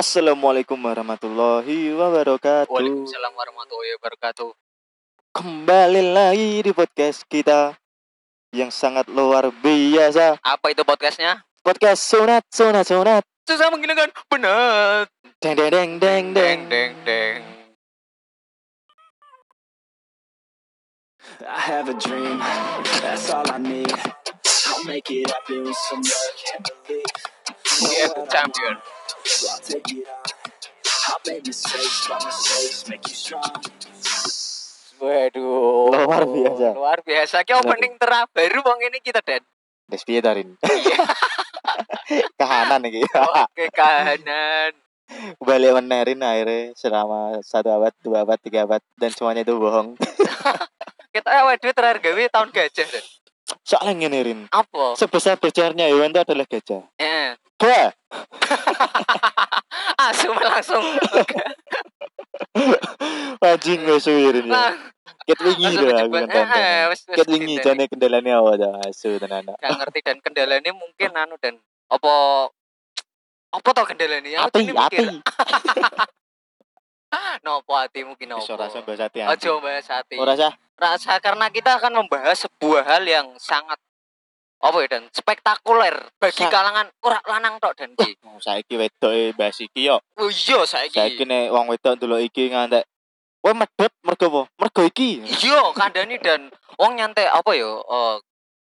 Assalamualaikum warahmatullahi wabarakatuh. Waalaikumsalam warahmatullahi wabarakatuh. Kembali lagi di podcast kita yang sangat luar biasa. Apa itu podcastnya? Podcast sunat sunat sunat. Susah mengginakan benar. Deng deng deng deng deng. deng deng. I have a dream, that's all I need. I'll make it happen with some work and belief. We the champion. I'll take it on. I'll make mistakes, but mistakes make you strong. Waduh. Luar biasa. Luar biasa. Ki opening terbaru wong ini kita dan Des piye tarin? Kahanan iki. Oke kanan. Balik menerin akhirnya selama satu abad, dua abad, tiga abad dan semuanya itu bohong. Kita awal duit terakhir gawe tahun gajah dan. Soalnya ngene Rin. Apa? Sebesar besarnya hewan itu adalah gajah. Eh. Bah, Asu langsung. anjing wis suwi Rin ya. Ket wingi lho aku nonton. Eh, eh, Ket wingi jane kendalane apa ta asu tenan. Gak ngerti dan kendalanya mungkin anu dan apa apa tau kendalanya? Aku Ati, ati. Nopo hati mungkin nopo. ora usah bahas hati. Ojo bahas hati. Ora usah. Rasa karena kita akan membahas sebuah hal yang sangat apa ya dan spektakuler bagi Sa- kalangan ora lanang tok dan ki. Oh, saiki wedoke bahas iki yo. Oh iya saiki. Saiki nek wong wedok ndelok iki ngantek Kowe medhep mergo apa? Mergo iki. Iya kandani dan wong nyantai apa ya eh,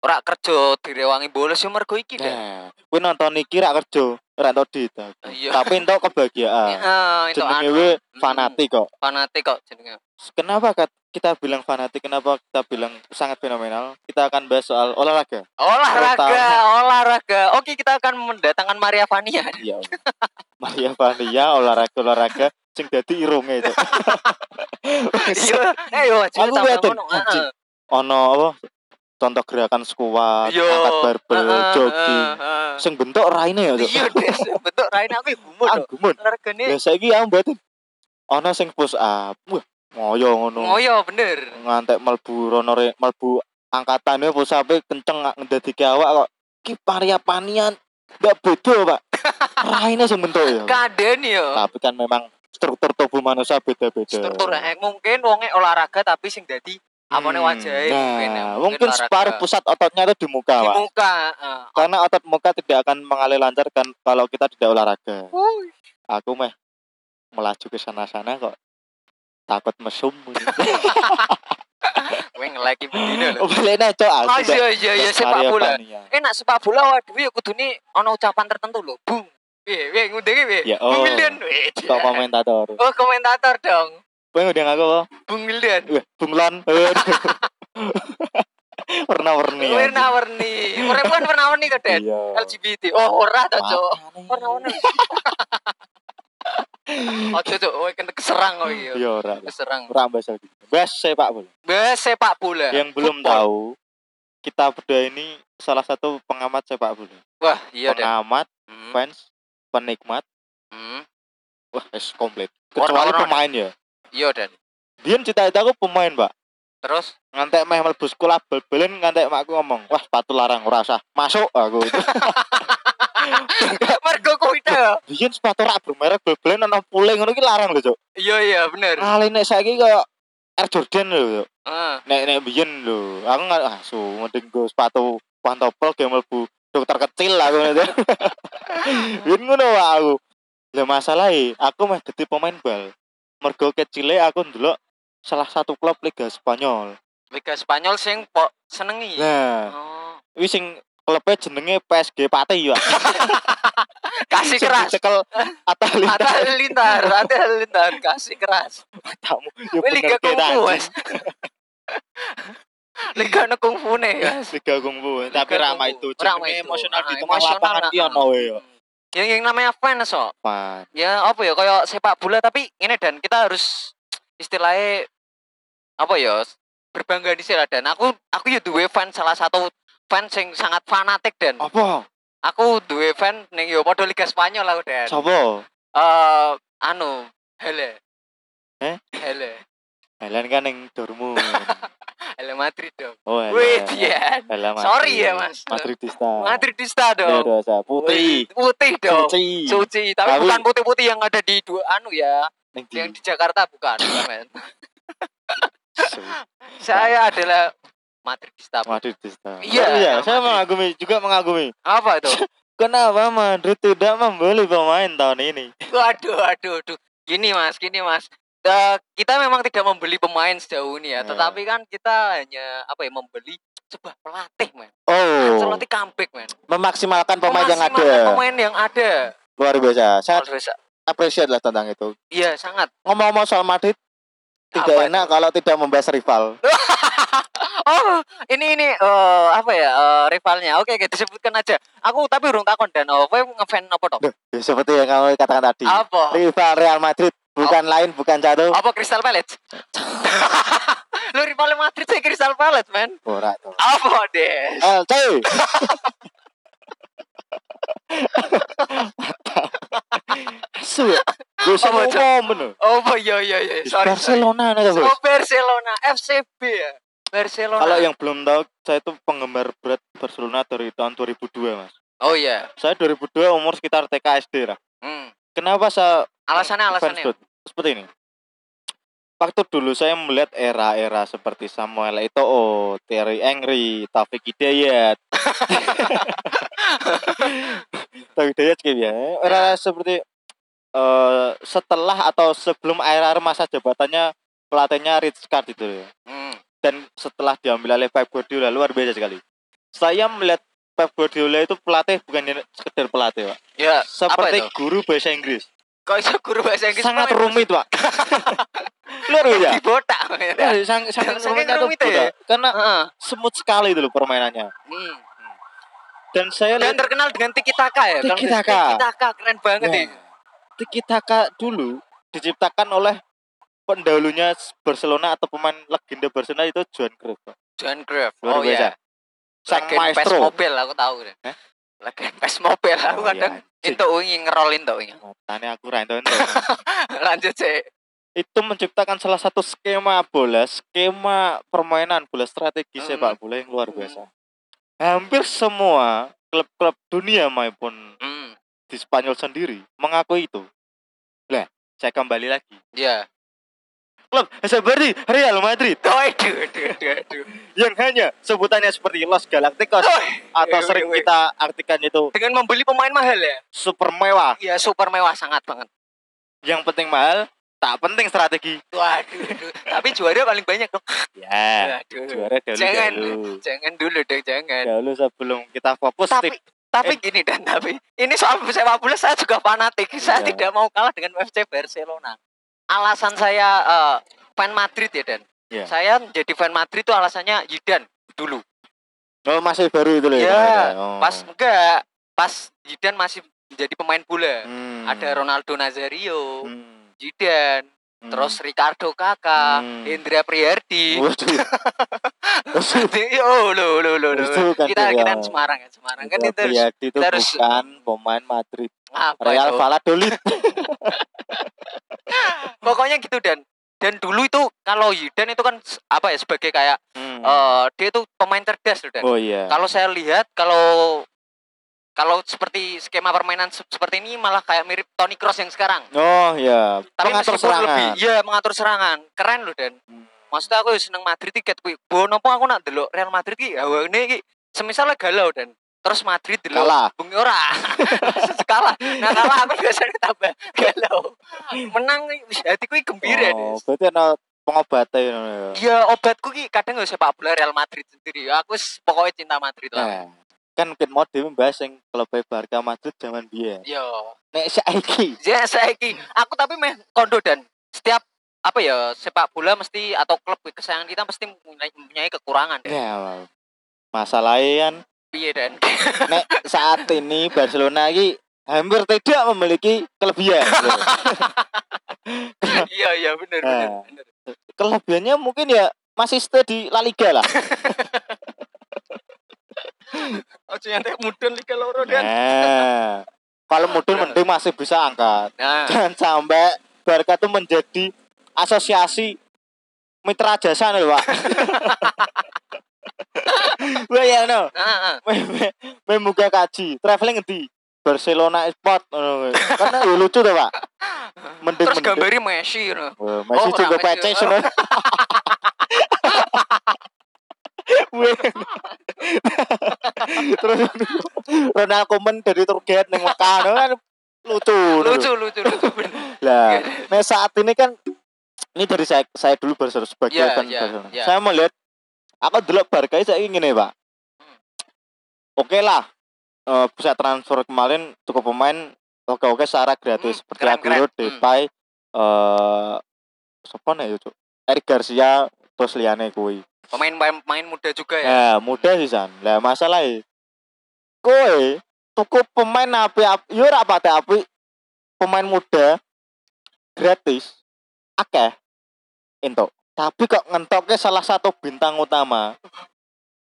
ora kerja direwangi bolos yo mergo iki dan. Nah, kowe nonton iki rak kerja, ora entuk duit. Iya. Tapi entuk kebahagiaan. Heeh, itu Jenenge anu. fanatik kok. Fanatik kok jenenge. Kenapa kat- kita bilang fanatik? Kenapa kita bilang sangat fenomenal? Kita akan bahas soal olahraga. Olahraga, Pertama. olahraga. Oke, kita akan mendatangkan Maria Vania. Iya. Maria Vania olahraga olahraga sing dadi irunge itu. Iya, eh yo aja Aku heeh. ono apa? Contoh gerakan squat, Yo, angkat barbel, heeh, jogging. heeh, Sing bentuk raine ya. Iya. Bentuk raine aku ya gumun. Ah, gumun. Olahragane Lah saiki aku batin. Ono sing push up. Wah, ngoyo ngono. ngoyo bener. Ngantek mlebu rono re- mlebu angkatane push up kenceng nggak ngedadike awak kok. Ki Maria Vania enggak beda, Pak. Raine bentuk ya. Kaden yo. Tapi kan memang struktur tubuh manusia beda-beda. Struktur eh, mungkin wonge olahraga tapi sing dadi apane Hmm, wajahe mungkin ya, Nah, mungkin olahraga. separuh pusat ototnya itu di muka, di muka. heeh. Karena otot muka tidak akan mengalir lancar kan kalau kita tidak olahraga. Wuih. Aku meh melaju ke sana-sana kok takut mesum. Kowe ngelaki bendino lho. oh, balik nih, Cok. Aku Oh iya iya iya sepak bola. Vania. Eh nak sepak bola waduh ya kudune ana ucapan tertentu lho. Bung. Piye, piye ngundenge piye? Ya, oh. Bung Wildan. Wih, Kok komentator. Oh, komentator dong. Kowe ngundang aku apa? Bung Wildan. Wah, Bung Lon. Warna-warni. Warna-warni. Ora bukan warna-warni kok, Den. Iya. LGBT. Oh, ora ta, Cok. Warna-warni. Ojo, Cok. Oh, kena keserang kok iya. Iya, ora. Keserang. Ora bahas lagi. Bahas sepak bola. Bahas sepak bola. Yang belum Football. tahu, kita berdua ini salah satu pengamat sepak bola. Wah, iya, Den. pengamat, Hmm. fans, penikmat, Hmm. wah, es komplit. Kecuali Orang-orang. pemain ya. Iya, Den. Biar cita-cita aku pemain, Pak. Terus Ngantek meh mlebu sekolah bal-balan ngantek makku ngomong, "Wah, sepatu larang ora usah." Masuk aku. Biyen sepatu rak bermerek bal-balan ana pule ngono ki larang lho, Cuk. Iya, iya, bener. Kali nek saiki kaya Air Jordan lho, Cuk. Heeh. Nek nek biyen lho, aku nggak ah, su mending go sepatu pantopel ge mlebu dokter kecil aku ngono. Biyen ngono Pak, aku. Lah masalahe aku meh dadi pemain bal. Mergo kecile aku ndelok salah satu klub Liga Spanyol. Liga Spanyol sing po senengi. Nah, Oh. wis sing klubnya jenenge PSG Pati ya. Kasih keras. dicekel Atalanta. Ada lintar, ada lintar, kasih keras. Tamu. Ya Liga Kungfu. Wes. Liga kungfu guys. Liga Kungfu. Tapi ramai itu. Ramai emosional di Ah, tengah lapangan ki ono wae ya. Yang, yang namanya fans so. Fan. Ya apa ya kayak sepak bola tapi ini dan kita harus istilahnya apa ya berbangga di sini dan aku aku ya duwe fan salah satu fans yang sangat fanatik dan Apa? aku duwe fan ning yo padha Liga Spanyol aku dan Sopo? eh anu hele Eh? hele Helen kan yang Dortmund. Real Madrid dong. Oh. Wih, Dian. Alah, Madrid. Sorry ya, Mas. Madridista. Madridista Ya, dong. dosa. Putih. Putih dong. Suci. Suci, tapi, Tapi- bukan putih-putih yang ada di dua anu ya, yang di- di Jakarta bukan, men. Saya adalah Madridista. Madridista. Iya, iya, saya Madrid. mengagumi juga mengagumi. Apa itu? Kenapa Madrid tidak membeli pemain tahun ini? Waduh, waduh, waduh. Gini mas, gini mas. Eh, kita memang tidak membeli pemain sejauh ini ya, Ya. tetapi kan kita hanya apa ya membeli sebuah pelatih, men. Oh, Ancelotti comeback, men. memaksimalkan pemain yang Memaksimalkan ada. Pemain yang ada. Luar biasa. Saya Luar biasa. appreciate lah tentang itu. Iya, sangat. Ngomong-ngomong soal Madrid, tidak Apa enak itu? kalau tidak membahas rival. Oh, ini ini eh, apa ya eh, rivalnya? Oke, oke, disebutkan aja. Aku tapi urung takon dan oh, kowe ngefan apa toh? Ya seperti yang kamu katakan tadi. Apa? Rival Real Madrid bukan lain bukan satu. Apa Crystal Palace? Lu rival Madrid sih Crystal Palace, men. Ora. Apa, Des? LC. Asu. Apa, Cok? ngomong bener. Oh, iya iya iya. Sorry. Barcelona nih. Oh, Barcelona, FCB ya. Barcelona. Kalau yang belum tahu, saya itu penggemar berat Barcelona dari tahun 2002 mas. Oh iya. Saya 2002 umur sekitar TK SD lah. Hmm. Kenapa saya Alasannya alasannya. seperti ini? Waktu dulu saya melihat era-era seperti Samuel Eto'o, Thierry Henry, Taufik Hidayat. Taufik Hidayat kayak ya. Era seperti eh setelah atau sebelum era masa jabatannya pelatihnya Rijkaard itu ya. Hmm. Dan setelah diambil oleh Pep Guardiola luar biasa sekali. Saya melihat Pep Guardiola itu pelatih bukan sekedar pelatih, Pak. Ya, Seperti guru bahasa Inggris. Kok iso guru bahasa Inggris Sangat rumit, Pak. luar biasa. Di botak. Ya, sang- sangat rumit ya? Karena Heeh. semut sekali itu loh permainannya. Hmm. Dan saya Dan lihat terkenal dengan tiki taka ya. Tiki taka. Tiki taka keren banget Ya. ya. Tiki Taka dulu diciptakan oleh pendahulunya Barcelona atau pemain legenda Barcelona itu Johan Cruyff. John Cruyff. Luar Oh biasa. iya. Sang Legend PES maestro. mobil aku tahu deh. Hah? Legend PES mobil aku Oh, kadang iya, itu wingi ngerolin tuh wingi. Matanya aku ra entuk-entuk. Lanjut sih. itu menciptakan salah satu skema bola, skema permainan bola strategi Hmm. sepak bola yang luar biasa. Hampir semua klub-klub dunia maupun Hmm. di Spanyol sendiri mengakui itu. Lah, saya kembali lagi. Iya. Klub seperti Real Madrid aduh, aduh, aduh, aduh. yang hanya sebutannya seperti Los Galacticos Oh, atau sering kita artikan itu dengan membeli pemain mahal ya. super mewah. Iya, super mewah sangat banget. Yang penting mahal, tak penting strategi. Waduh, aduh. tapi juara paling banyak dong. Ya, Waduh. juara dulu Jangan. dulu. Jangan dulu dong, jangan. Dulu sebelum kita fokus Tapi tip tapi gini dan tapi ini soal sepak bola saya juga fanatik. Saya Iya. tidak mau kalah dengan FC Barcelona. Alasan saya eh, fan Madrid ya Dan. Iya. Saya menjadi fan Madrid itu alasannya Zidane dulu. Oh masih baru itu loh Ya, Oh. Pas enggak, pas Zidane masih menjadi pemain bola. Hmm. Ada Ronaldo Nazario, Hmm. Hmm. terus Ricardo Kakak, Hmm. Indra Prihardi. Waduh. oh, lo lo lo lo. Kan Kita kita Semarang ya, Semarang kan itu harus Prihardi itu harus- bukan pemain Madrid. apa Real itu? Valladolid. Pokoknya gitu dan dan dulu itu kalau Zidane itu kan apa ya sebagai kayak Hmm. eh dia itu pemain cerdas loh dan. oh iya. Kalau saya lihat kalau kalau seperti skema permainan se- seperti ini malah kayak mirip Toni Kroos yang sekarang. Oh iya. Tapi meskipun serangan. lebih iya mengatur serangan. Keren loh dan. Hmm. Maksudnya aku ya seneng Madrid tiket kuwi. Bono aku nak delok Real Madrid ki hawane iki semisalnya galau dan terus Madrid delok Kalah. Bung ora. kalah. Nah kalah aku biasanya tambah galau. Menang wis hatiku iki gembira Oh, berarti ada pengobatnya ya. Iya obatku ki kadang nggak sepak bola Real Madrid sendiri. Aku pokoknya cinta Madrid lah. Nah, kan mungkin mau membahas yang klub Barca Madrid zaman biyen. Yo. Nek saiki Ya saya ki aku tapi meh kondo dan setiap apa ya sepak bola mesti atau klub kesayangan kita mesti mempunyai, mempunyai kekurangan ya masalahnya kan Piye dan. nek saat ini Barcelona ini hampir tidak memiliki kelebihan. Iya iya benar benar. Nah. benar. Kelebihannya mungkin ya masih stay di La Liga lah. Ojo yang mudun liga loro dan. Nah, kalau mudun mending masih bisa angkat. Nah, Jangan sampai Barca itu menjadi asosiasi mitra jasa lho, Pak. Wah ya no. Heeh. Me me- me muga kaji. Traveling ngendi? Barcelona Sport. Karena ya lucu tuh, Pak. Mending Terus mending. gambari Messi ngono. Wah, Messi Oh, juga ora, Messi. Terus Ronald Koeman dari Turget ning Mekah kan lucu. Lucu lucu lucu. Lah, nah saat ini kan ini dari saya saya dulu Barcelona sebagai fan iya, Barcelona. iya. Saya mau lihat aku dulu Barca saya ingin nih Pak. Hmm. Oke lah, eh bisa transfer kemarin cukup pemain oke oke secara gratis Hmm, seperti Aguero. Hmm. Depay, eh siapa nih itu? Eric Garcia terus liane kui. Pemain pemain pemain muda juga ya. Ya, muda sih san. Lah masalah kowe tuku pemain api api yo ora pate api pemain muda gratis akeh entuk. Tapi kok ngentoknya salah satu bintang utama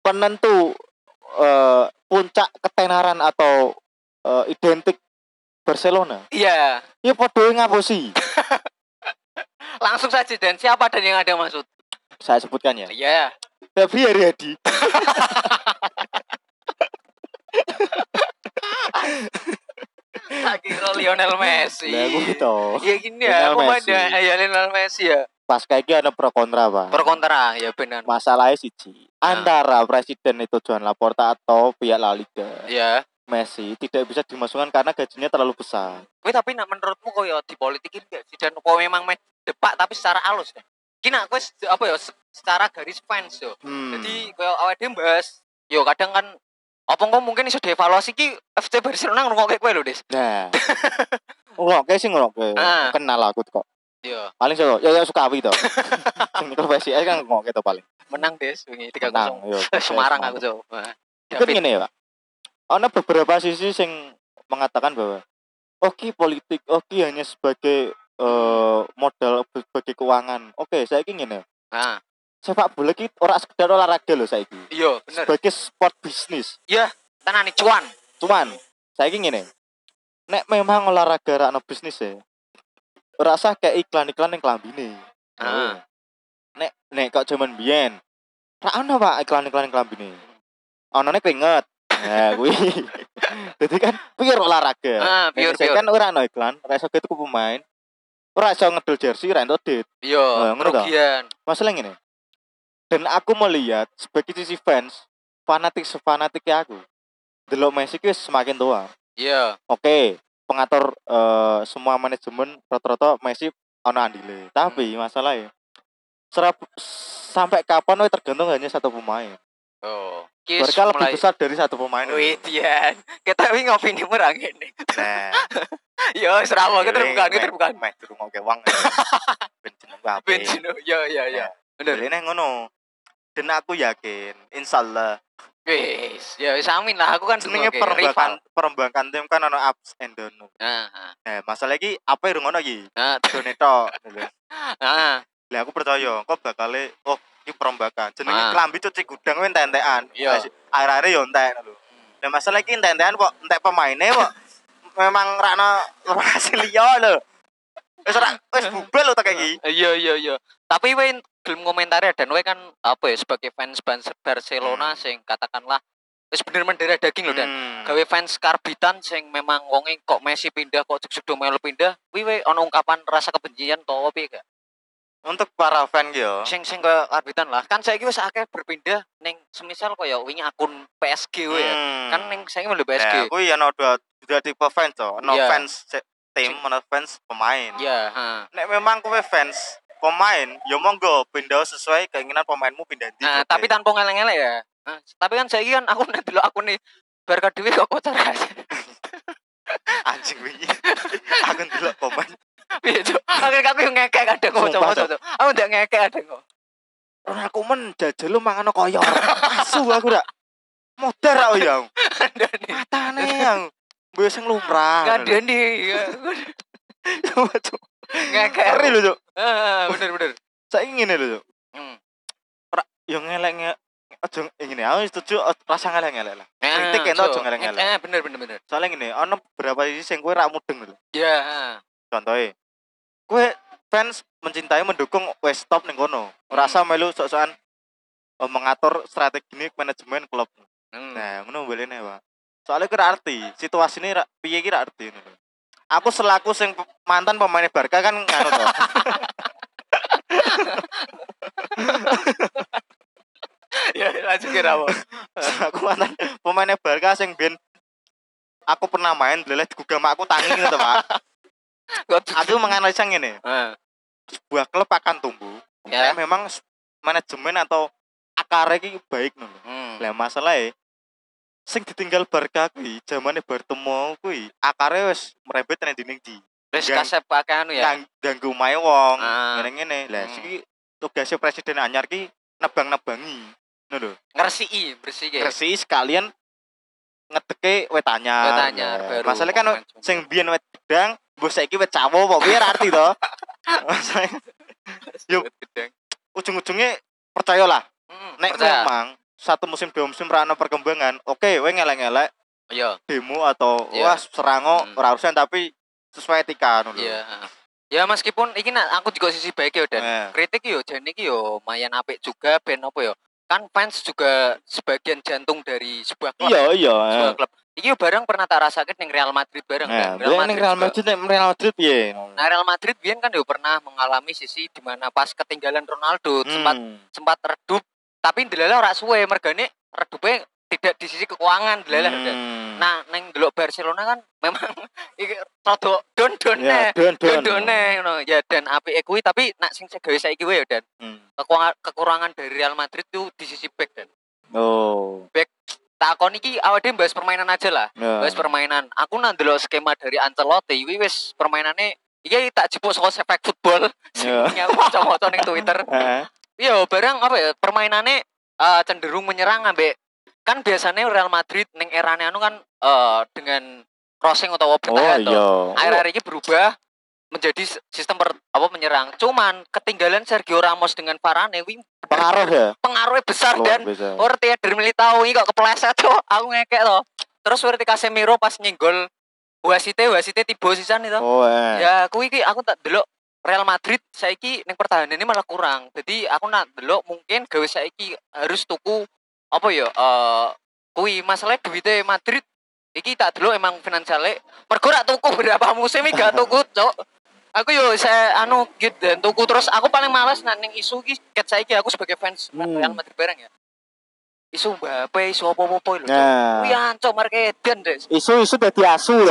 penentu eh, puncak ketenaran atau eh, identik Barcelona. Iya. Ya podo ngapusi. Langsung saja dan siapa dan yang ada maksud? Saya sebutkan ya. Iya. Febri Haryadi. Tak kira Lionel Messi. Lah aku to. Ya gini ya, pemain Messi. ya, ya Lionel Messi ya. Pas kayak gini ada pro kontra, Pak. Pro kontra ya benar. masalahnya siji Nah. antara presiden itu Joan Laporta atau pihak La Liga Ya. Messi tidak bisa dimasukkan karena gajinya terlalu besar Kowe tapi nak menurutmu kok ya dipolitikin gak sih dan kok memang main depak tapi secara halus kan? Kina kowe se- apa ya se- secara garis fans yo. hmm. Jadi koyo awake dhewe bahas yo kadang kan apa kok mungkin iso dievaluasi ki FC Barcelona ngrungokke kowe lho, Des. nah ngelokke sih ngelokke Ah. kenal aku kok Yo, paling sih ya ya Sukawi toh sing mikro PSIS kan ngelokke to paling menang Des wingi 3-0. Menang, yo, Semarang aku coba. mungkin gini ya Pak ada beberapa sisi yang mengatakan bahwa oke politik oke hanya sebagai eh, modal sebagai keuangan. Oke saya ingin ya Nah, sepak bola ki ora sekedar olahraga loh saya iya bener. sebagai sport bisnis. Tenan nih cuan. cuman saya ingin nih nek memang olahraga rakno bisnis ya rasa kayak iklan-iklan yang kelambine. Ah. nek nek kok zaman biyen ra ono pak iklan-iklan yang kelambine. Ono nek keringet ya kuwi. Jadi kan pure olahraga. Ah, pure, Nek saya pure. kan ora ono iklan ora iso gitu pemain ora iso ngedol jersey ora entuk dit ngono ta? kerugian. masalah ini dan aku melihat sebagai sisi fans fanatik sefanatik aku delok Messi wis semakin tua Iya. oke pengatur eh, semua manajemen rata-rata Messi ono andile tapi masalahnya serap sampai kapan we tergantung hanya satu pemain Oh. Ki Barca lebih mulai- besar dari satu pemain Wih, Dian. Kita wingi ngopini murang ngene. nah Yo, serawa kita bukan, kita bukan. meh durung oke wong ben jeneng apa Bensin. Yo, yo, yo. Bener. Bener ini ngono dan aku yakin insyaallah Wis, ya wis amin lah. Aku kan perombakan rival. perombakan tim kan ono ups and down Nah, nah, nah masalah iki apa yang ngono iki nah, done tok lho. nah. Lah aku percaya kok bakal oh iki perombakan jenenge Ah. klambi cuci gudang kuwi entek-entekan Iya. akhir-akhir yo entek lho Lah masalah iki entek-entekan kok entek pemaine kok memang rana lokasi liya lho wis ora wis bubel lho tak iki Iya, iya, iya. Tapi we gelem komentari dan we kan apa ya sebagai fans Ban- Barcelona Hmm. sing katakanlah wis bener mendarah daging lho dan Hmm. gawe fans karbitan sing memang wonge kok Messi pindah kok cek do melu pindah kuwi we ono ungkapan rasa kebencian to piye gak untuk para fan yo sing sing kaya karbitan lah kan saiki wis akeh berpindah ning semisal kaya wingi akun PSG ya kan ning saiki melu Ya, PSG aku ya no dua, dua tipe fans toh. No Iya. fans tim, no fans pemain. ya ha Nek memang kowe fans pemain, ya monggo pindah sesuai keinginan pemainmu pindah di. nah tapi tanpa ngeleng-ngeleng ya Nah, tapi kan saiki kan aku nanti lo akun nih Barca dhewe kok kocar anjing wingi. aku ndelok pemain. Akhirnya aku yang ngekek kadang kok coba cuk. Aku ndak ngekek kadang kok. Ronald Koeman jajal lu mangan koyor. Asu aku rak. Modar aku ya. Ngandani. Matane yang Gue sing lumrah. Ngandani. ya. Coba cuk. Ngekek. Ngeri lho cuk. Bener bener. Saya ingin lho cuk. Hmm. Yang ngelek nge Aja ngene, aku setuju rasa ngelek-ngelek lah. Kritik so, aja ngeleng-ngeleng. Eh, bener bener bener. Soalnya ngene, ono beberapa sisi sing kowe rak mudeng lho. Ya, ha. contohnya kue fans mencintai mendukung wes stop ning kono. Rasa melu sok-sokan eh, mengatur strategi ini manajemen klub. Hmm. Nah, ngono bolehne, Pak. Soalnya kira arti, situasi ini piye kira arti ngono. Aku selaku sing mantan pemain Barca kan nganu to. ya lanjut kira apa aku mantan pemain Barca sing ben aku pernah main lelet digugah mak aku tangi gitu, Pak. Aku menganalisa ngene, Heeh. sebuah klub akan tumbuh Ya. nek memang manajemen atau akarnya iki baik ngono. Hmm. Lah masalahnya sing ditinggal Barca kuwi zamane Bartemo kuwi akare wis merembet nang dinding di. Wis kasep pakai anu ya. Gang, ganggu mae wong. Ah. Ngene-ngene. Lah Hmm. siki tugasnya presiden anyar ki nebang-nebangi. Ngono lho. Ngersiki, bersih ya. Resi sekalian ngedeke wet anyar. Wet anyar, baru Masalahnya kan sing biyen wet gedang, mbok saiki wet cawo apa piye ra arti to. Yuk. Ujung-ujungnya percayalah Hmm, nek percaya. memang satu musim dua musim rano perkembangan oke we ngelek-ngelek Iya, demo atau Iya. wah serango Hmm. urusan tapi sesuai etika lho. iya. Ya meskipun nak aku juga sisi baik ya dan Nah, kritik yo jan iki yo lumayan apik juga ben apa yo. Kan fans juga sebagian jantung dari sebuah klub. iya iya Sebuah klub. Iki bareng pernah tak rasakan ning Real Madrid bareng nah kan. Real Madrid nek Real Madrid piye Nah, Real Madrid biyen kan yo pernah mengalami sisi di mana pas ketinggalan Ronaldo sempat Hmm. sempat redup tapi ndelala ora suwe mergane redupnya tidak di sisi keuangan ndelala Dan. Hmm. Nah, neng delok Barcelona kan memang iki rada don-done. ya don don ngono. Ya dan apike kuwi tapi nak sing segawe saiki wae ya dan Hmm. kekurangan, kekurangan dari Real Madrid tuh di sisi back dan. oh Takon iki awake bahas permainan aja lah. ya. Bahas permainan. Aku nang delok skema dari Ancelotti kuwi wis permainannya Iya tak jebuk saka sepak football. Ya. Sing aku maca-maca ning Twitter. Iya, barang apa ya? Permainannya eh, cenderung menyerang ambek kan biasanya Real Madrid ning erane anu kan eh, dengan crossing atau oh bertahan iya Akhir-akhir ini berubah menjadi sistem per, apa menyerang. Cuman ketinggalan Sergio Ramos dengan Varane wi pengaruh ya pengaruhnya besar luar dan biasa Orti dari Militao ini kok kepleset tuh. Aku ngekek tuh. Terus Orti Casemiro pas nyenggol wasite wasite tiba sisan itu. oh eh. Ya, aku iki aku tak delok Real Madrid saiki ning pertahanan ini malah kurang. Jadi aku nak delok mungkin gawe saiki harus tuku apa ya eh kuwi masalah duitnya Madrid iki tak delok emang finansialnya mergo rak tuku berapa musim iki gak tuku, Cok. Aku yo saya anu gitu dan tuku terus aku paling males nak ning isu iki ket saiki aku sebagai fans Hmm. Real Madrid bareng ya. Isu Mbappe, isu apa-apa lho, Cok. nah Kuwi ancok markedan, Dek. isu-isu dadi asu loh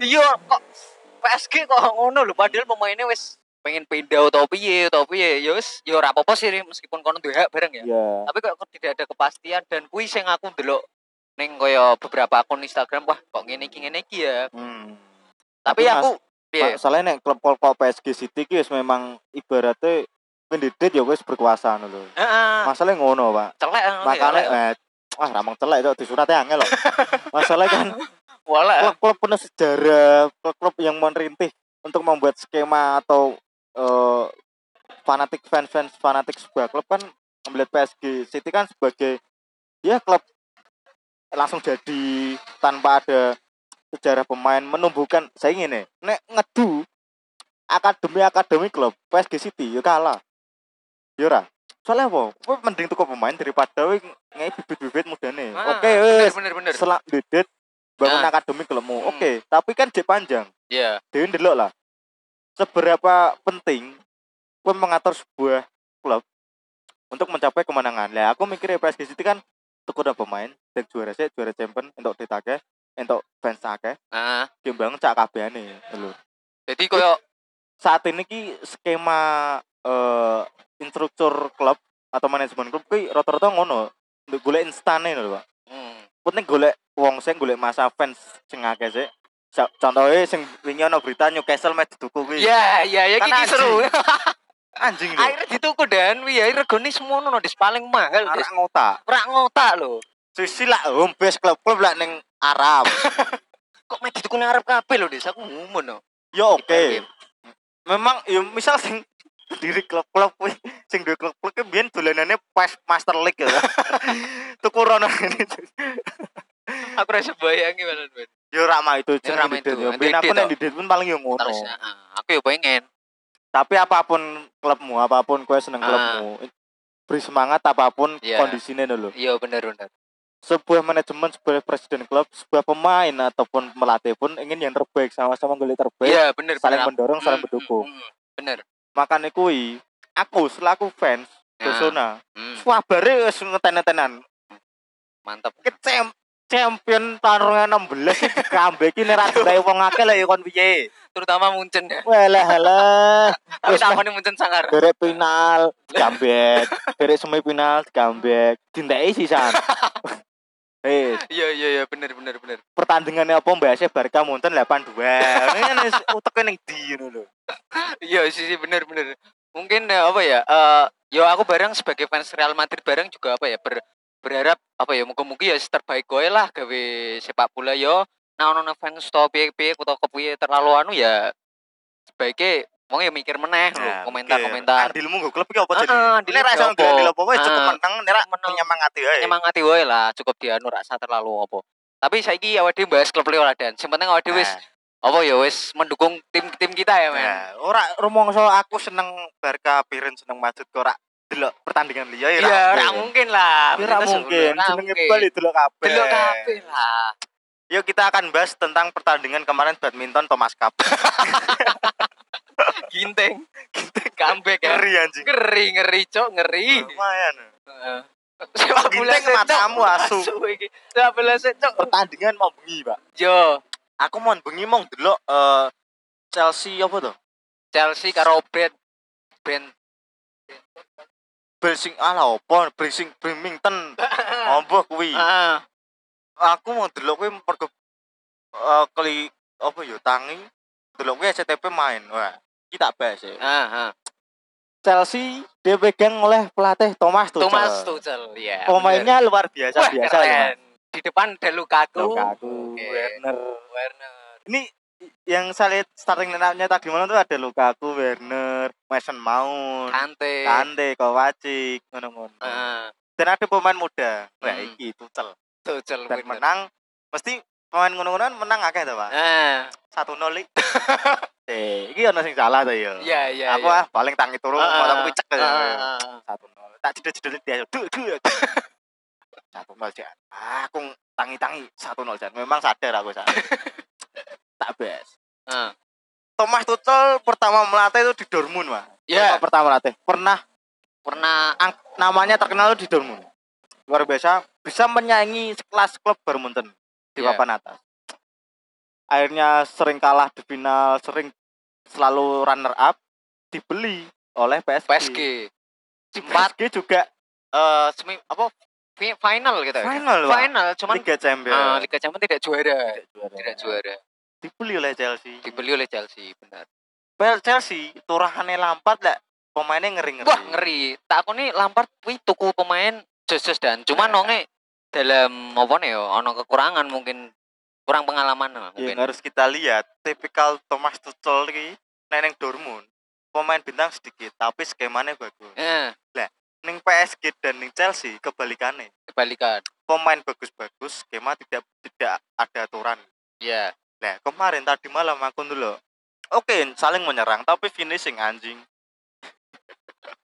iya kok PSG kok ngono lho padahal pemainnya wis pengen pindah atau piye atau piye ya wis ya ora apa-apa sih meskipun kono duwe hak bareng ya ya tapi kok tidak ada kepastian dan kuwi sing aku ndelok ning kaya beberapa akun Instagram wah kok ngene iki ngene iki ya hmm. tapi Tapi Mas- aku piye Masalahnya nek klub klub PSG City ki wis memang ibaratnya pendidik ya wis berkuasa ngono lho. heeh Masalahnya ngono, Pak. celek ngono ya, Makanya celek. eh wah ramang celek itu disuratnya angel loh. Masalahnya kan Wala. klub-klub penuh sejarah, klub-klub yang merintih untuk membuat skema atau eh, fanatik fans-fans fanatik sebuah klub kan melihat PSG City kan sebagai ya klub langsung jadi tanpa ada sejarah pemain menumbuhkan saya ingin nih nek ngedu akademi akademi klub PSG City ya kalah. Ya ora? Soalnya apa? Mending tuku pemain daripada we ngei bibit-bibit mudane Ah, oke wes bener bener selak dedet bangun Ah. akademi klubmu. Hmm. oke tapi kan jek panjang. Iya. Dewi ndelok lah. Seberapa penting kowe mengatur sebuah klub untuk mencapai kemenangan? Lah aku mikirnya PSG City kan tuku udah pemain dan juara sih juara champion untuk ditake untuk fans akeh. Heeh. kembang cak kabehane lho. Jadi koyo saat ini ki skema eh instruktur klub atau manajemen klub ki rata-rata ngono untuk golek instane lho Pak. Hmm. penting golek wong sing golek masa fans sing akeh Sa- contohnya sing wingi ana berita Newcastle match dituku kuwi. Iya iya ya Kan iki seru. anjing. Lho. Akhirnya dituku dan. Ya regane semono no dis. Paling mahal arak ngotak. Ora ngotak lho sisi lah home base klub klub lah ning Arab kok mek dituku nang arep kabeh lho dis aku ngumun no ya oke memang ya misal sing diri klub-klub sing duwe klub-klub ki biyen dolanane pas Master League ya tuku rono ini aku rasa bayang gimana Ben ya itu Ya, ora mah itu. ya Yang biyen aku Didet nek toh. di Didet pun paling yo ngono terus ah, aku ya pengen Tapi apa pun klubmu, apa pun kowe seneng Ah. klubmu, beri semangat apa pun Iya. kondisinya dulu. Iya bener bener. Sebuah manajemen, sebuah presiden klub, sebuah pemain ataupun melatih pun ingin yang terbaik sama-sama golek terbaik, Iya bener. saling bener. mendorong, saling Hmm, mendukung. hmm, hmm. Bener. Makanya kui, aku selaku fans Nah, Barcelona, hmm, swabare wis ngeten-ngetenan. mantap. Ke cem- champion 2016 iki comeback iki nek ra dirai wong akeh lho ya kon piye. Terutama Munchen ya. Walah halah. Wis takone Munchen sangar. derek final comeback, derek semifinal comeback, dinteki sisan. Eh, Iya iya iya bener bener bener. pertandingannya apa bahasnya Barca Munten 82. Ini kan uteke ning ndi ngono lho. Iya sih sih bener bener. Mungkin ya, apa ya? Eh yo aku bareng sebagai fans Real Madrid bareng juga apa ya ber, berharap apa ya muga-muga ya terbaik gue lah gawe sepak bola yo. Nah ono fans to piye-piye kepiye terlalu anu ya sebaiknya mau ya mikir meneh lho Nah, komentar-komentar. Andilmu nggo klub iki apa jadi? Heeh, Nek ra iso apa? ndandil apa wae cukup Heeh. menang nek ra Menang. menyemangati wae. Nyemangati wae lah cukup dianu rasa terlalu apa. Tapi saiki awake dhewe bahas klub Liga dan sing penting awake dhewe wis Nah. apa ya wis mendukung tim-tim kita ya men. Nah, ora rumangsa aku seneng Barca Piren seneng Madrid kok ora delok pertandingan liya ya Iya, ora mungkin lah. Ya, Ora mungkin, jenenge bal delok kabeh. Delok kabeh lah. Yuk kita akan bahas tentang pertandingan kemarin badminton Thomas Cup. Ginteng. Comeback ya. Ngeri anjing. Ngeri, ngeri, cok, ngeri. Lumayan. Heeh. Sepak bola Ginteng matamu, asu. Sepak bola cok. Pertandingan mau bengi, Pak. Yo, Aku mau bengi mau delok eh, Chelsea apa tuh? Chelsea karo Brent Brent Bracing ala apa? Bracing Birmingham. Apa kuwi? Heeh. Aku mau delok kuwi pergo eh, keli apa ya tangi delok kuwi SCTP main. Wah, kita bahas ya. Heeh. Chelsea dipegang oleh pelatih Thomas Tuchel. Thomas Tuchel, ya. Pemainnya luar biasa Wah, biasa ya. keren. Di depan ada Lukaku. Lukaku, Oke. Werner. Werner. Ini yang saya lihat starting line-up-nya tadi malam tuh ada Lukaku, Werner, Mason Mount, Kante. Kante, Kovacic, ngono-ngono. Heeh. Dan ada pemain muda. Wah, Hmm. iki Tuchel. Tuchel Dan bener. menang mesti pemain ngono-ngono menang akeh to, Pak. Heeh. 1-0 iki. Eh, iki ono sing salah to ya. Iya, iya. Aku iya. ah paling tangi turu, mataku picek ya. Heeh. 1-0. Tak jedel-jedel dia. Duh, duh. 1-0 jan. Ah, Aku tangi-tangi 1-0 jan. Memang sadar aku saat. tak bes. Heeh. Thomas Tuchel pertama melatih itu di Dortmund, Pak. Iya. Pertama melatih. Pernah Pernah ang- namanya terkenal di Dortmund. Luar biasa, bisa menyaingi sekelas klub Bermunten di Iya. papan atas. Akhirnya sering kalah di final, sering selalu runner up, dibeli oleh PSG. PSG. Di Sempat PSG juga eh semi apa fi- final gitu ya. final, Pak. Final cuman Liga Champions. eh, Liga Champions tidak juara. Tidak juara. Tidak juara. Dibeli oleh Chelsea. Dibeli oleh Chelsea, benar. Well, Chelsea turahane Lampard lah pemainnya ngeri-ngeri. Wah, ngeri. Tak aku nih Lampard kuwi tuku pemain jos-jos dan cuman Nah. nonge dalam apa nih ya ono kekurangan mungkin kurang pengalaman lah yang mungkin. harus kita lihat tipikal Thomas Tuchel iki neneng Dortmund pemain bintang sedikit tapi skemanya bagus Eh, ning PSG dan ning Chelsea kebalikannya kebalikan. pemain bagus-bagus skema tidak tidak ada aturan Iya. nah kemarin tadi malam aku dulu oke saling menyerang tapi finishing anjing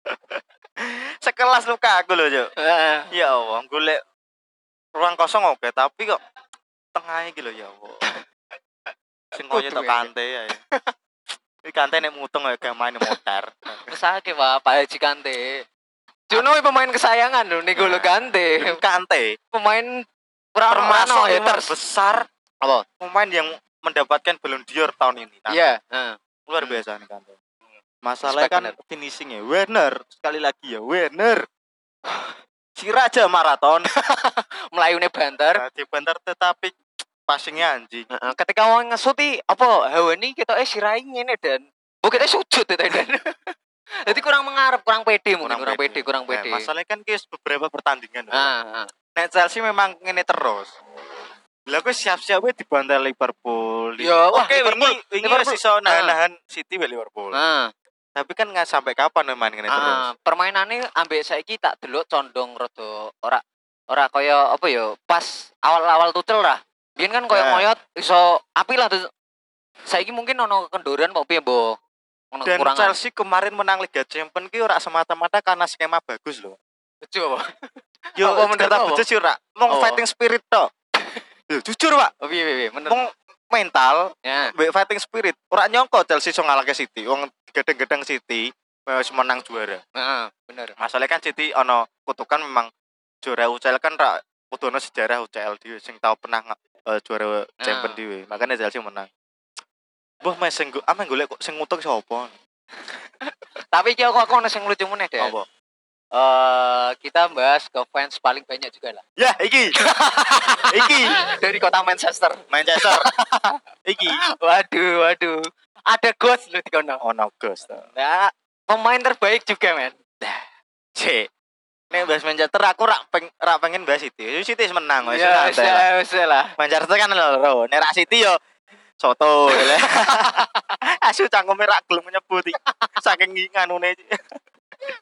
sekelas luka aku loh Jo Heeh. ya Allah golek ruang kosong oke tapi kok tengahnya gitu ya Allah sing koyo tok kante ya Iki kante nek mutung ya kayak main motor Mesake Pak, Pak Haji Kante. Juno pemain kesayangan loh nih Golo Kante. kante Pemain termasuk ya yang terus. besar Apa? pemain yang mendapatkan Ballon d'Or tahun ini Nah, Iya, heeh. luar Hmm. biasa nih kante masalahnya kan finishingnya Werner sekali lagi ya Werner si raja maraton Melayune banter. di banter tetapi passingnya anjing ketika wong ngesuti apa hawani kita eh sirai ngene dan oh kita sujud ya dan jadi kurang mengarep kurang pede mungkin kurang, pede kurang Nah, pede masalahnya kan guys beberapa pertandingan ah, ah. Nek Chelsea memang ngene terus. Lah aku siap-siap we dibantai Liverpool. Di- Ya, Oke, Liverpool- wingi wingi Liverpool. wis iso nahan-nahan City Liverpool. Tapi kan nggak sampai kapan main terus. ah. permainannya ambek saiki tak delok condong rada ora ora kaya apa ya pas awal-awal tutel lah biyen kan kaya Nah. ngoyot iso api lah tuh saiki mungkin ono kendoran kok piye mbok Ono Dan kekurangan. Chelsea kemarin menang Liga Champions ki ora semata-mata karena skema bagus loh. Bejo apa? Yo kata bejo sih ora. Mong Oh. fighting spirit. Yo jujur, Pak. Oh piye piye bener. Mong mental, Ya. mbek fighting spirit. Ora nyongko Chelsea iso ngalahke City. Wong gedeng-gedeng City wis menang juara. Heeh, bener. Masalahnya kan City ono kutukan memang juara UCL kan ra kudu ono sejarah UCL dhewe sing tau pernah eh, juara champion Ah. dhewe. Makanya Chelsea menang. Mbah mes sing ame golek kok sing ngutuk sapa? Tapi iki aku ono sing lucu meneh deh. Apa? Eh kita bahas ke fans paling banyak juga lah Ya, iki. iki dari kota Manchester. Manchester. iki Waduh, waduh. Ada ghost lu di kono. ono ghost. Nah, pemain terbaik juga, men. Cek. Nek bahas Manchester aku rak peng, rak pengen bahas City. City menang wis Ya, santai lah. wis wis lah. Manchester kan loro. Nek rak City yo soto. Asu cangkeme rak gelem nyebut. Saking nganune.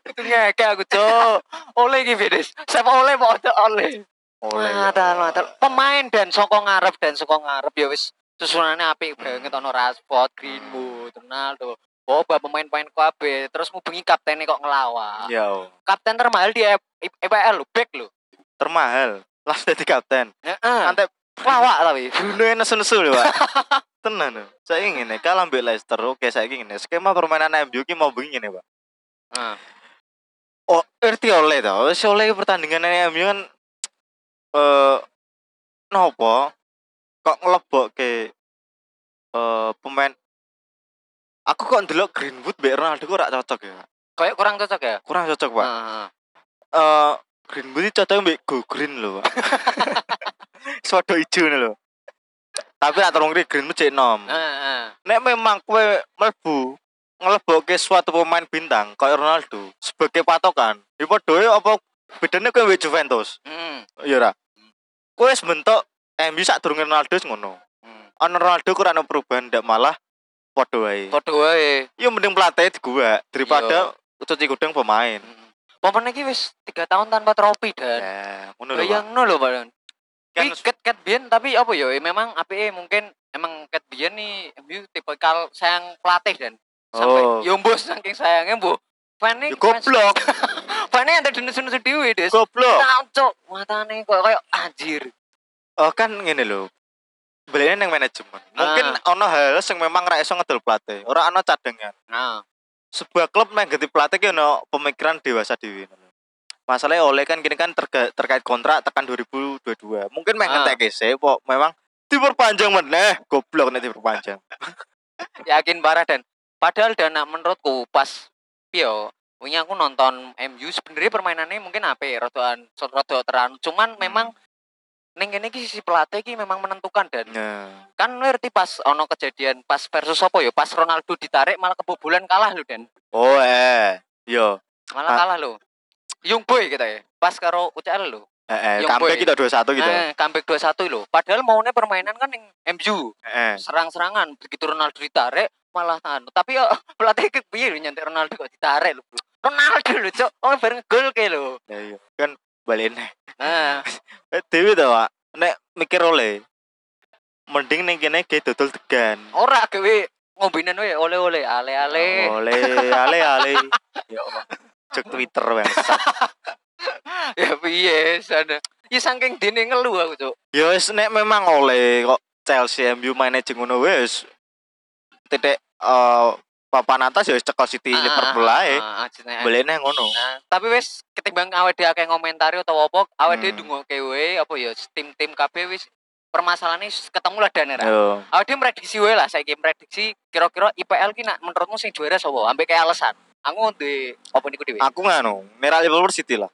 Itu ngeke aku, Cok. Oleh iki Bedes. Siapa oleh mau ada oleh. Oleh. Matal, matal. Pemain dan soko ngarep dan soko ngarep ya wis susunannya apik banget ono Rashford, Greenwood, Ronaldo. Boba pemain-pemain kabeh terus ngubengi kaptennya kok ngelawan. Yo, Kapten termahal di EPL lo, back lo. termahal. Last dadi kapten. Heeh. Nanti Lawak tapi. Bruno yang nesu-nesu lho, Pak. Tenan. lho. Saya ingin nih kalah mbek Leicester. Oke, saya ingin skema permainan MU ki mau begini nih, Pak. Heeh. Oh, ngerti oleh tau. Wis oleh pertandingan MU kan eh nopo kok ngelebokke eh pemain Aku kok ndelok Greenwood mbek Ronaldo kok ora cocok ya. Kayak kurang cocok ya? Kurang cocok, Pak. Heeh. Eh Greenwood iki cocok mbek Go Green lho, Pak. Sodo ijo lho. Tapi nek terung Greenwood cek nom. Heeh. Nek memang kowe mlebu ngelebokke suatu pemain bintang kayak Ronaldo sebagai patokan, ya padha apa bedanya kowe mbek Juventus? Hmm. Iya ora. Kowe wis bentuk MU sak durunge Ronaldo ngono. Ana Ronaldo kurang ana perubahan ndak malah padha wae. Padha wae. Ya mending pelatih digua daripada cuci gudang pemain. Hmm. Pemain iki wis 3 tahun tanpa trofi dan Ya, ngono lho. Pak. bayangno lho, Pak. Dan. Kan ket ket biyen tapi apa ya memang APE mungkin emang ket biyen nih MU tipikal sayang pelatih dan sampai Oh. yo saking sayangnya mbok fan Ya goblok, fan ada dene-dene dhewe des goblok. Cok, matane kok kayak anjir. Oh kan ngene lho. Belinya nang manajemen. Mungkin ono hal sing memang ra iso ngedol pelatih. Ora ana cadangan. Nah, sebuah klub main ganti pelatih ki ono pemikiran dewasa dewi. Masalahnya oleh kan gini kan terga- terkait kontrak tekan 2022. Mungkin main Ah. sih, pok memang diperpanjang meneh, goblok nek diperpanjang. yakin parah dan padahal dan nak menurutku pas pio wingi aku nonton MU sebenarnya permainannya mungkin apa rodoan rodo teran cuman memang ning kene iki sisi pelatih iki memang menentukan dan Nah, kan ngerti pas ono kejadian pas versus apa ya? Pas Ronaldo ditarik malah kebobolan kalah lho dan oh eh, yo, malah Ah. kalah lho. Young Boy kita ya pas karo UCL lho. Eh, eh Young comeback Boy. kita 21 gitu. eh, comeback 21 lho. Padahal maunya permainan kan yang MU Eh, serang-serangan begitu Ronaldo ditarik malah anu tapi ya pelatih ke piye lho nyantik Ronaldo kok ditarik lho bro Ronaldo lho cok oh bareng gol ke lho ya iya. Kan balik neh. nah Eh, Dewi tau, Pak. Nek mikir oleh mending ning kene ge dodol degan. ora gawe ngombinan wae oleh-oleh ale-ale Oleh, ale ale. Ya. Cek Twitter bangsat. ya piye sana ya saking dene ngelu aku cok Ya wis nek memang oleh kok Chelsea MU jeung ngono wis titik eh papan atas ya cekel City Liverpool ae. Ah, ah, ah. Bolehne ngono. Nah, tapi wis ketimbang awake dhewe akeh ngomentari atau apa, awake dhewe Hmm. dungoke wae apa ya tim-tim kabeh wis permasalahannya ketemu lah dan era. Yo. Awake dhewe prediksi wae lah saiki prediksi kira-kira IPL ki nak menurutmu sing juara sapa? Ambek kayak alasan. Aku di apa niku dhewe? Aku nganu, merah Liverpool City lah.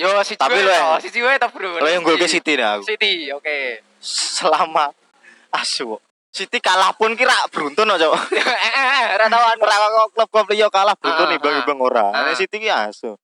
Yo si Tapi Tapi lo, yang- si Jiwa ta bro. Lo yang gue ke City dah aku. City, oke. Selama asu. City kalah pun kira beruntun aja. Eh, eh, eh, Ora tau anu. Ora kok klub-klub liya kalah beruntun Ah, imbang-imbang ora. ah. Nek City ki asu.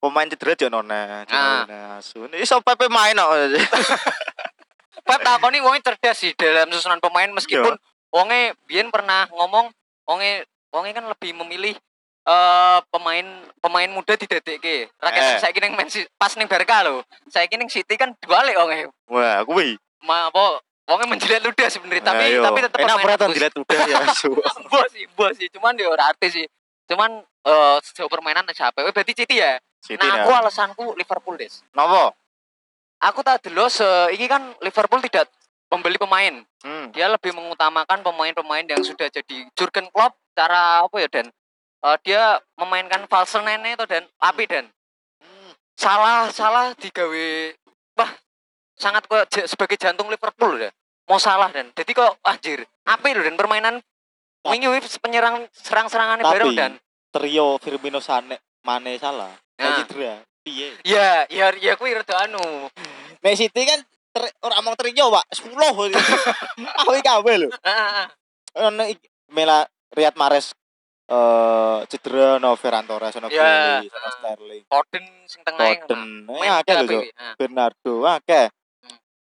Pemain cedera jo nona, Ah. asu. Ini iso Pepe main kok. Pep takoni wonge cerdas sih dalam susunan pemain meskipun Iya. wonge biyen pernah ngomong wonge wonge kan lebih memilih eh pemain pemain muda didedekke. Rakyat Eh. Man City- pas ning Barca lho. Saiki ning City kan dibalik wonge. Wah, kuwi. Ma apa Wongnya menjilat ludah sebenarnya, tapi Ayo. tapi tetap enak pemain berat bagus. dilihat udah ya su. Mbok sih, mbok sih. Cuman dia ora artis sih. Cuman eh sejauh permainan siapa? Weh berarti City ya. City Nah, nah. aku alasanku Liverpool des. Nopo? Aku tak dulu se ini kan Liverpool tidak membeli pemain. Hmm. Dia lebih mengutamakan pemain-pemain yang sudah jadi Jurgen Klopp cara apa ya dan Eh, dia memainkan false nine itu dan api dan salah salah digawe wah sangat kok sebagai jantung Liverpool ya mau salah dan jadi kok anjir api loh dan permainan wingi penyerang serang-serangannya bareng dan Trio Firmino Sane Mane salah. Nah. Cedera. Piye? ya ya ya aku rada anu Nek City kan ter- ora mau trio, Pak. 10. Aku iki kabeh lho. Ah. Ono Mela Riyad Mahrez eh cedera no Ferran Torres ono Ya. Grealish, ono Sterling. Foden sing tengah Foden. Eh akeh lho. Bernardo akeh.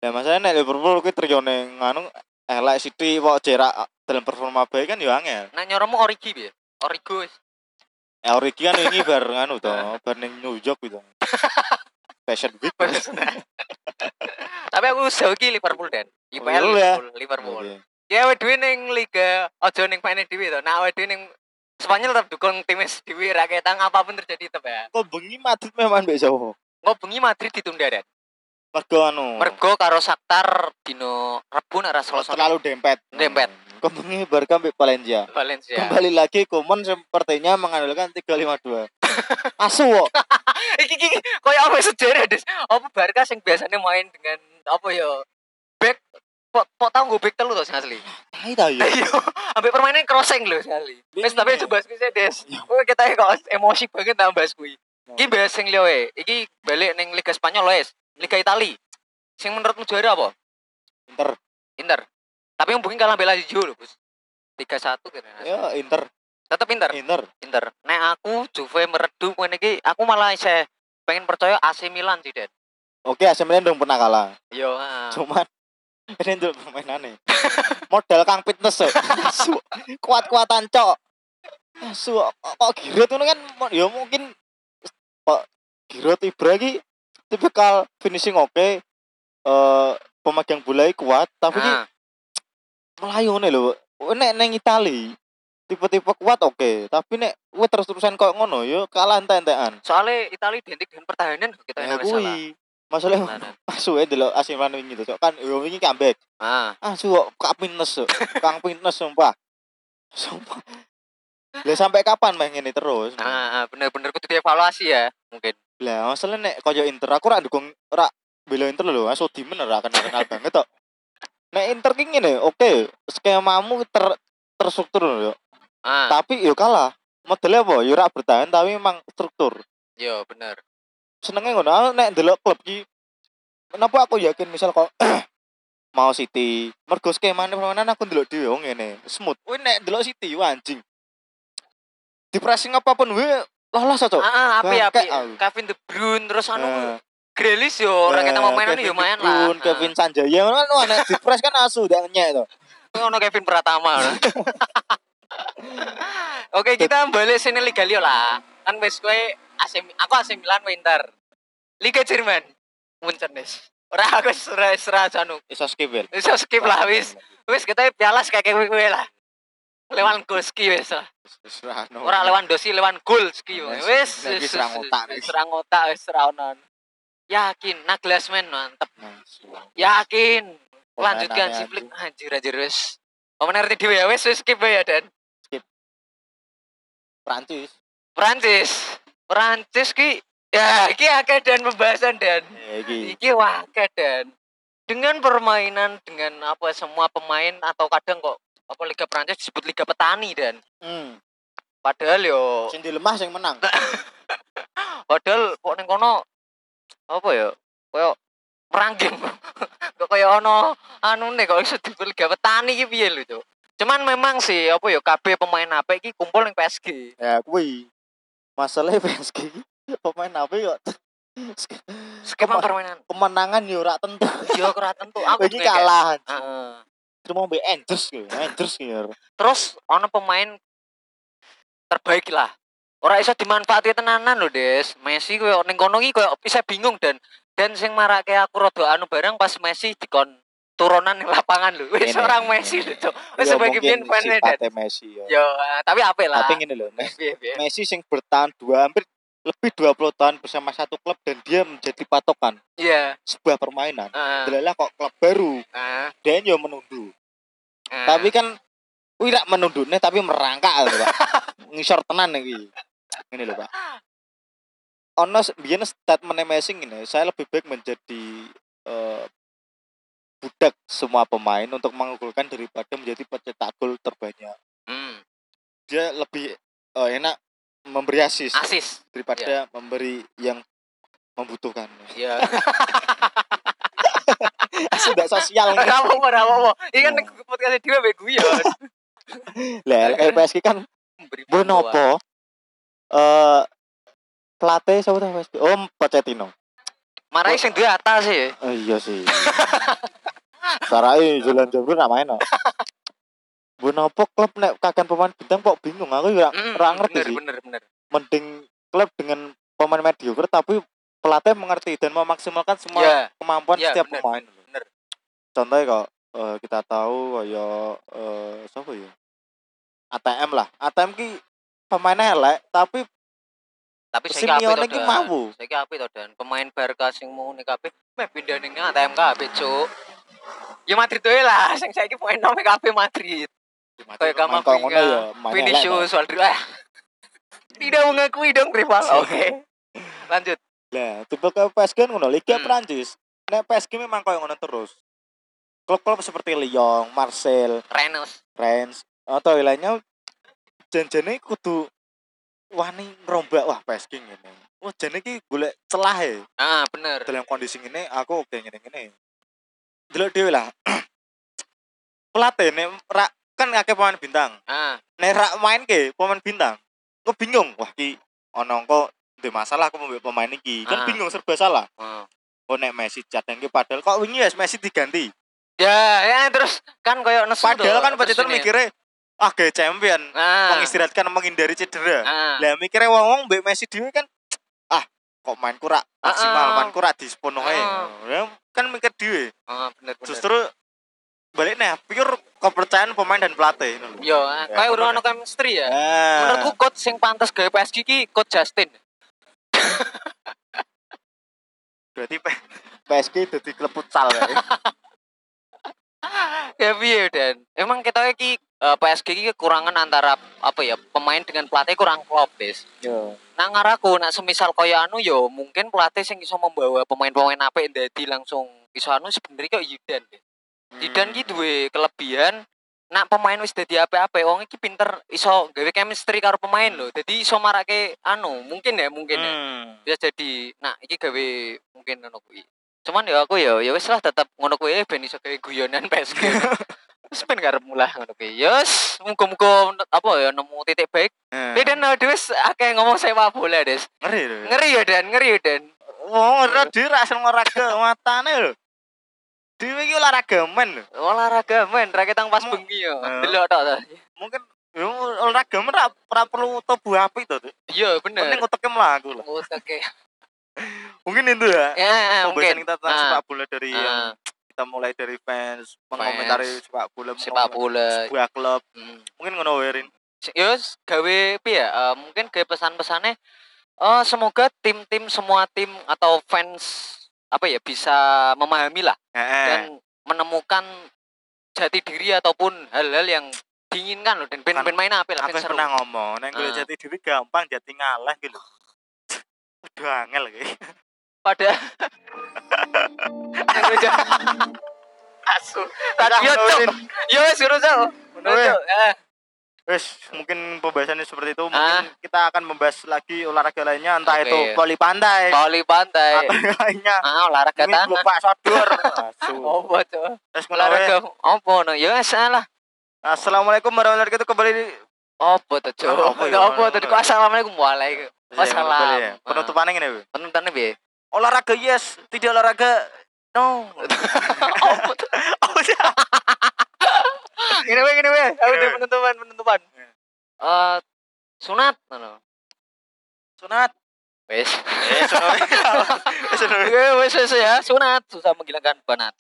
Lah masalahnya nek Liverpool kuwi trione nganu elek City kok jerak dalam performa baik kan ya angel. nah nyoromu Origi ya Origo wis. Ya Origi kan ini bar nganu to, bar ning New York gitu. Fashion week. tapi aku seuki Liverpool dan IPL Oh, iya. Liverpool Liverpool Oke. Ya awake dhewe ning liga aja ning maine dhewe to. Nah awake dhewe ning Spanyol tetap dukung tim wis dhewe ra ketang apa pun terjadi tetep ya. Kok bengi Madrid memang mbek Jawa. Engko bengi Madrid ditunda dan. Mergo anu. Mergo karo Shakhtar dino Rebu nek ra salah terlalu dempet. Dempet. Kok bengi Barca mbek Valencia. Valencia. Kembali lagi Kuman sepertinya mengandalkan 352. Asu kok. iki iki koyo apa sejarah Des. Apa Barca sing biasanya main dengan apa ya back kok kok tau gue back telu sing asli. Tai ta ya. Iya, ambek permainan crossing lho sekali. Wis tapi Iya. coba kuwi Des. Kowe kita kok emosi banget tambah kuwi. Oh. Iki bahas sing wae. Iki balik ning Liga Spanyol wes. Liga Itali. Sing menurutmu juara apa? Inter. Inter. Tapi yang mungkin kalah bela Lazio lho, Bos. 3-1 kira. Ya Inter. Tetep Inter. Inter. Inter. Nek aku Juve meredu ngene iki, aku malah saya pengen percaya AC Milan sih, Den. Oke, AC Milan dong pernah kalah. Yo, heeh. Cuman ini untuk permainannya. Modal Kang Fitness so. Kuat-kuatan cok. Asu kok Giroud ngono kan ya mungkin kok Giroud Ibra iki tipikal finishing oke. Eh pemegang bola kuat, tapi Nah, melayu nih lho. Nek neng Itali tipe-tipe kuat oke, tapi nek kowe terus-terusan kok ngono ya kalah entek-entekan. soalnya Italia identik dengan pertahanan kita Ya yang salah. Masalah asu ya AC Milan wingi to, Cok. kan yo wingi comeback. Ah, Asu kok Kak Cok. Kang Fitness sumpah. Sumpah. Lah sampai kapan main ngene terus? ah, ah, bener-bener kudu dievaluasi ya, mungkin. Lah masalah nek koyo Inter aku ora dukung ora bela Inter lho, asu di men ora kenal-kenal banget tok. Nek Inter ki ngene, oke, skemamu ter terstruktur lho. Ah, Tapi yo kalah. Modelnya apa? Yo ora bertahan tapi memang struktur. yo bener. Senenge ngono. Nek delok klub ki kenapa aku yakin misal kok mau City, mergo skemane permainan aku delok dhewe oh ngene, smooth. Kuwi nek delok City anjing. Di pressing apa pun we lolos cocok. Ah, api api. Kevin De Bruyne terus anu Eh, Grealish yo ora eh, kita mainan Kevin yo main lah. Bruyne, Kevin Sanjaya kan wah nek di press kan asu dak nyek. Ah, ono Kevin Pratama. Oke, kita balik sini Liga Liga lah. Kan wis kowe AC aku AC Milan kowe Inter. Liga Jerman. Munchen wis. Ora aku ora ora anu. Iso skip. Wis skip lah wis. Wis kita pialas kayak kowe lah. Lewan Golski wis ora lewan dosi lewan Golski Wis, wis. serang otak, wis. Serang otak wis ora ono. Yakin Naglasman mantep. Nah, Yakin. Lanjutkan si Flick anjir anjir wis. Pemenang ngerti dhewe ya wis wis skip ya Dan. Prancis. Prancis. Prancis ki ya iki akeh dan pembahasan dan Ya iki. iki wah akeh dan dengan permainan dengan apa semua pemain atau kadang kok apa Liga Prancis disebut Liga Petani dan Hmm. padahal yo Sing dilemah sing menang. padahal kok ning kono apa ya koyo perang game kok koyo ono anu nih iso disebut Liga Petani iki piye lho Cuk. cuman memang sih apa ya KB pemain apa iki kumpul ning PSG Ya kuwi. Masalah PSG pemain apa kok skema Kema- permainan kemenangan yo ora tentu. yo ora tentu aku Iki kayak- kalah. Heeh. Cuma mbek Angers gitu. Angers gitu. terus ono pemain terbaik lah ora iso dimanfaati tenanan lho Des Messi koyo ning kono iki koyo bisa bingung dan dan sing marake aku rada anu barang pas Messi dikon turunan yang lapangan lho. Wis orang Messi lho, Cuk. Wis Ya, sebagai fan sifatnya Messi ya. yo tapi apa lah. Tapi ngene lho. Messi sing bertahan dua hampir lebih 20 tahun bersama satu klub dan dia menjadi patokan Iya. sebuah permainan. Heeh. Delalah kok klub baru, Heeh. dia yo menundu. heeh. Tapi kan kuwi rak menundune tapi merangkak lho, Pak. Ngisor tenan iki. Ngene lho, Pak. Ono biyen statement Messi ngene, saya lebih baik menjadi eh, budak semua pemain untuk mengunggulkan daripada menjadi pencetak gol terbanyak. Hmm, Dia lebih eh, enak memberi asis asis. daripada memberi yang membutuhkan. Iya. Asis tidak sosial. Ora apa-apa, ora apa-apa. Iki kan Iya. podcast dhewe mbek guyon. Lah, LPSG kan Memberi Bu nopo? Eh pelatih siapa tuh PSG? Oh, Pochettino. Marai sing duwe atas sih. Oh, iya sih. Sarai jalan jambul nak main. Bu nopo klub nek kakan pemain bintang kok bingung aku juga Mm, ngerti bener, sih. Bener, bener. Mending klub dengan pemain mediocre tapi pelatih mengerti dan memaksimalkan semua Iya, kemampuan iya, setiap bener, pemain. bener. Contohnya kok eh, kita tahu kayak eh siapa ya? ATM lah. ATM ki pemainnya elek tapi Tapi saya Simeone ki mampu. Saya apik to dan pemain Barca sing mau nih kabeh meh pindah ning ATM kabeh, Cuk. Ya Madrid wae lah, sing saiki pemain nome kabeh Madrid. Kayak ya, mainnya elek Vinicius, Rodrigo. Ah. Tidak mengakui dong rival. Oke. Lanjut. Lah, tipe ke PSG kan ngono, Liga Hmm. Prancis. Nek PSG memang koyo ngono terus. Klub-klub seperti Lyon, Marseille, Renus. Rennes, atau lainnya janjane kudu wani ngerombak wah PSG ngene. Wah, jane iki golek celah e. Ah, bener. Dalam kondisi ngene aku oke ngene-ngene. Delok dhewe lah. Pelatih nek ra kan akeh pemain bintang. Ah, Nek ra main ke pemain bintang. Kok bingung. Wah, ki ono kok ndek masalah aku mbek pemain iki. Kan Ah. bingung serba salah. ah. oh nek Messi cadangke padahal kok wingi ya Messi diganti. Ya, ya terus kan koyo nesu Padahal kan Pochettino ini. mikirnya ah gaya champion, ah, mengistirahatkan menghindari cedera. ah, Lah mikirnya wong-wong mbek Messi dhewe kan ah kok main kurang maksimal, Ah. main kurang disepenuhi. Ah. Ya, kan mikir dhewe. ah, bener bener. Justru balik nih pure kepercayaan pemain dan pelatih lho. Yo, Ya, kayak udah ono chemistry ya. Ah. Menurutku coach sing pantas gawe PSG ki coach Justin. berarti PSG dadi klub futsal kayak. ya piye dan emang kita iki eh, PSG ki kekurangan antara apa ya pemain dengan pelatih kurang klop des. Yo. Nang ngaraku nak semisal kaya anu yo mungkin pelatih sing iso membawa pemain-pemain apik dadi langsung iso anu sebenarnya kok Zidane. Des. Zidane ki duwe kelebihan nak pemain wis dadi apik-apik wong iki pinter iso gawe chemistry karo pemain lho. Dadi iso marake anu mungkin ya mungkin ya. Hmm. bisa jadi nah iki gawe mungkin ngono kuwi cuman ya aku ya ya wis lah tetep ngono kuwi ben iso gawe guyonan PSG wis ben karep mulah ngono kuwi yes muga-muga apa ya nemu titik baik Eh, Dia dan dia wis akeh ngomong sepak bola des ngeri lho. ngeri ya dan ngeri ya dan Wong ora dhewe ra asal olahraga matane lho. Dhewe iki olahraga men olahraga men raketang pas bengi ya Eh. delok tok. Mungkin ya, olahraga men ra, ra perlu tubuh apik to. Iya bener Penting uteke mlaku lah. oke Mungkin itu ya. ya Pembahasan mungkin kita tentang Ah. sepak bola dari yang Ah, kita mulai dari fans, mengomentari sepak bola, sepak bola sebuah klub. Hmm. Mungkin ngono Werin. ya wis, gawe piye ya eh, mungkin gawe pesan-pesannya eh semoga tim-tim semua tim atau fans apa ya bisa memahami lah Heeh. dan menemukan jati diri ataupun hal-hal yang diinginkan loh dan Kan ben-ben main apa lah Aku pernah ngomong, golek Ah. jati diri gampang jati ngalah gitu. Udah angel iki. pada asu tadi yo cok yo cok Urus, Weh. Cok. Wes, mungkin pembahasannya seperti itu. Ah. Mungkin kita akan membahas lagi olahraga lainnya, entah Oke. itu voli pantai voli pantai atau lainnya. ah olahraga Mungkin tanah lupa sodor. Terus ngono wae. olahraga apa no ya salah Assalamualaikum warahmatullahi wabarakatuh kembali di apa tuh Oh, ya? apa tuh kok assalamualaikum waalaikumsalam Kembali ya. Wassalam. Penutupannya gini, Bu. penutupannya bi Olahraga yes, tidak olahraga no. apa tuh Oh, ya. Gini weh gini weh aku udah penutupan penutupan Iya. eh sunat no Sunat. wes Eh, sunat. Sunat. wes wes wes ya sunat susah menghilangkan banat